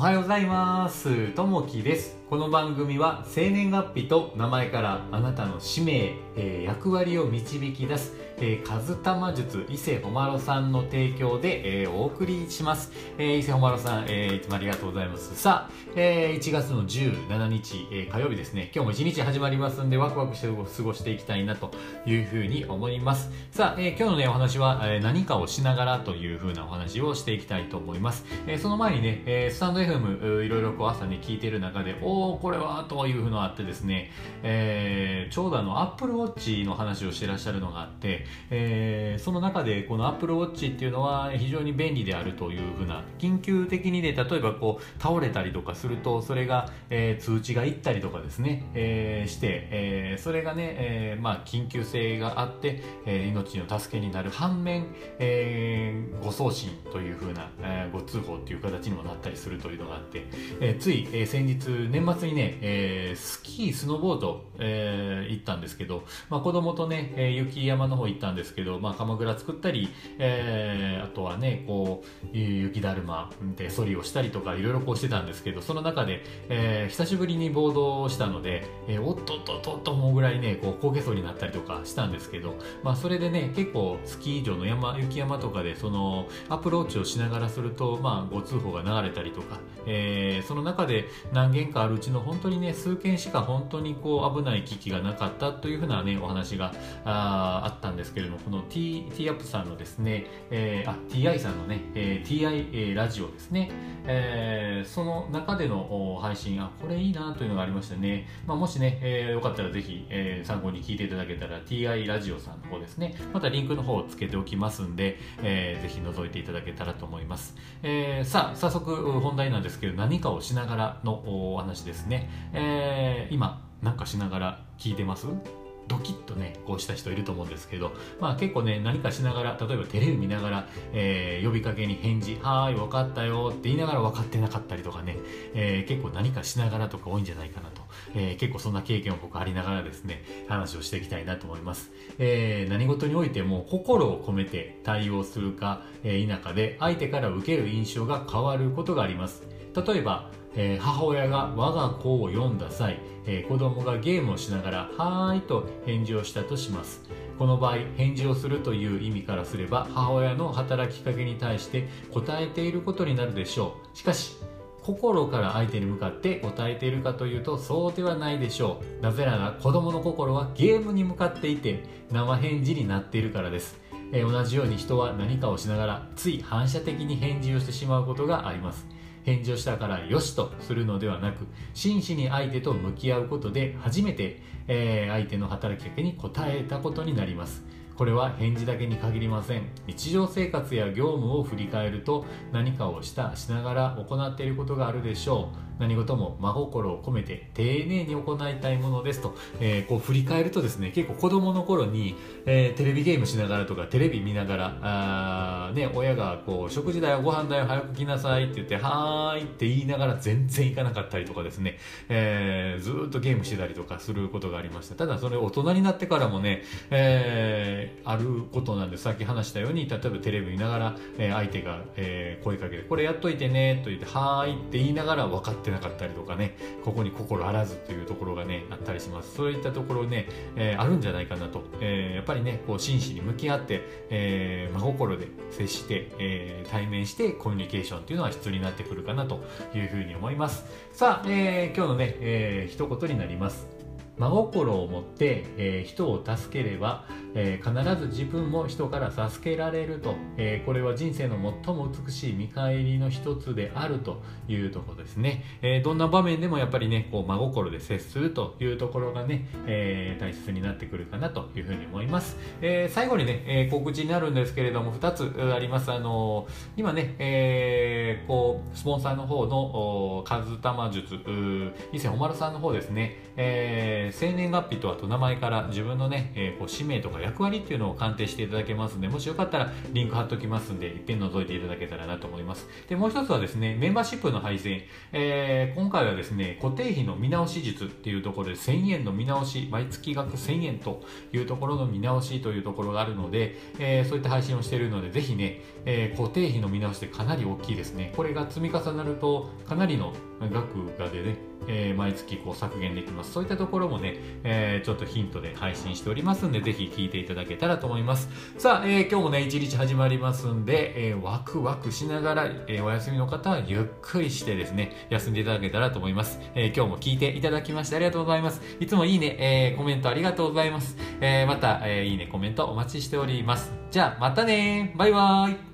おはようございます。ともきです。この番組は生年月日と名前からあなたの使命、えー、役割を導き出す、えー、カズタマ術伊勢ほまろさんの提供で、えー、お送りします、えー、伊勢ほまろさん、えー、いつもありがとうございます。さあ、えー、1月の17日、えー、火曜日ですね。今日も一日始まりますんでワクワクして過ごしていきたいなというふうに思います。さあ、えー、今日のねお話は、えー、何かをしながらというふうなお話をしていきたいと思います、えー、その前にね、えー、スタンド FM いろいろこう朝に聞いてる中でおおこれはというのがあってですね、えー、ちょうどあの Apple Watch の話をしてらっしゃるのがあって、えー、その中でこの Apple Watch っていうのは非常に便利であるというふうな緊急的にね例えばこう倒れたりとかするとそれが、えー、通知がいったりとかですね、えー、して、えー、それがね、えー、まあ緊急性があって、えー、命の助けになる反面、えー、ご送信というふうな、えー、ご通報っていう形にもなったりするというのがあって、えー、つい、えー、先日年末にね、えー、スキー、スノーボード、えー、行ったんですけど、まあ、子供とね、えー、雪山の方行ったんですけど、まあ、鎌倉作ったり、えー、あとはね、こう、雪だるまでソリをしたりとか、いろいろこうしてたんですけど、その中で、えー、久しぶりにボードをしたので、えー、おっとっとっとっと思うぐらいね、こう、焦げそうになったりとかしたんですけど、まあ、それでね、結構、スキー場の山、雪山とかで、その、アプローチをしながらすると、まあ、ご通報が流れたりとか、えー、その中で何件かあるうちの本当にね、数件しか本当にこう危ない危機がなかったというふうなね、お話がああったんですけれども、この T、T アップさんのですね、えー、あ、TI さんのね、えー、TI、えー、ラジオですね、えー、その中での配信、あ、これいいなというのがありましたね。まあ、もしね、えー、よかったらぜひ、えー、参考に聞いていただけたら TI ラジオさんの方ですね、またリンクの方をつけておきますんで、えー、ぜひ覗いていただけたらと思います。えー、さあ、早速本題なんですけど、何かをしながらのお話ですですね。えー、今、なんかしながら聞いてます？ドキッとね、こうした人いると思うんですけど、まあ結構ね、何かしながら、例えばテレビ見ながら、えー、呼びかけに返事、はーい、分かったよって言いながら分かってなかったりとかね、えー、結構何かしながらとか多いんじゃないかなと、えー、結構そんな経験を僕ありながらですね、話をしていきたいなと思います。え、何事においても心を込めて対応するか、え、否かで、相手から受ける印象が変わることがあります。例えば、えー、母親が我が子を読んだ際、えー、子供がゲームをしながら「はーい」と返事をしたとします。この場合返事をするという意味からすれば母親の働きかけに対して答えていることになるでしょう。しかし心から相手に向かって答えているかというとそうではないでしょう。なぜなら子供の心はゲームに向かっていて生返事になっているからです。え同じように人は何かをしながらつい反射的に返事をしてしまうことがあります。返事をしたからよしとするのではなく真摯に相手と向き合うことで初めて、えー、相手の働きかけに応えたことになります。これは返事だけに限りません。日常生活や業務を振り返ると何かをしたしながら行っていることがあるでしょう。何事も真心を込めて丁寧に行いたいものですと、えー、こう振り返るとですね結構子供の頃に、えー、テレビゲームしながらとかテレビ見ながらあ、ね、親がこう食事代ご飯代早く来なさいって言ってはーいって言いながら全然行かなかったりとかですね、えー、ずっとゲームしてたりとかすることがありました。ただそれ大人になってからもね、えー、あることなんでさっき話したように例えばテレビ見ながら、えー、相手が、えー、声かけてこれやっといてねと言ってはーいって言いながら分かってなかったりとかねここに心あらずというところがねあったりします。そういったところね、えー、あるんじゃないかなと、えー、やっぱりねこう真摯に向き合って、えー、真心で接して、えー、対面してコミュニケーションっていうのは必要になってくるかなというふうに思います。さあ、えー、今日のね、えー、一言になります。真心を持って、えー、人を助ければえー、必ず自分も人から助けられると、えー、これは人生の最も美しい見返りの一つであるというところですね、えー、どんな場面でもやっぱりねこう真心で接するというところがね、え大切になってくるかなというふうに思います、え最後にね、え告知になるんですけれども2つあります。あの今ね、えこうスポンサーの方のカズタマ術伊勢ほまるさんの方ですね、え生年月日とあと名前から自分のね、えこう氏名とか役割っていうのを鑑定していただけますんで、もしよかったらリンク貼っときますんで、いっぺん覗いていただけたらなと思います。で、もう一つはですね、メンバーシップの配信。えー、今回はですね、固定費の見直し術っていうところで1000円の見直し、毎月額1000円というところの見直しというところがあるので、えー、そういった配信をしているので、ぜひね、えー、固定費の見直しってかなり大きいですね。これが積み重なると、かなりの額がでね、えー、毎月こう削減できます。そういったところもね、えー、ちょっとヒントで配信しておりますんで、ぜひ聞いていただけたらと思います。さあ、えー、今日もね、一日始まりますんで、えー、ワクワクしながら、え、お休みの方はゆっくりしてですね、休んでいただけたらと思います。え、今日も聞いていただきましてありがとうございます。いつもいいね、え、コメントありがとうございます。え、また、えー、いいね、コメントお待ちしております。じゃあ、またねバイバーイ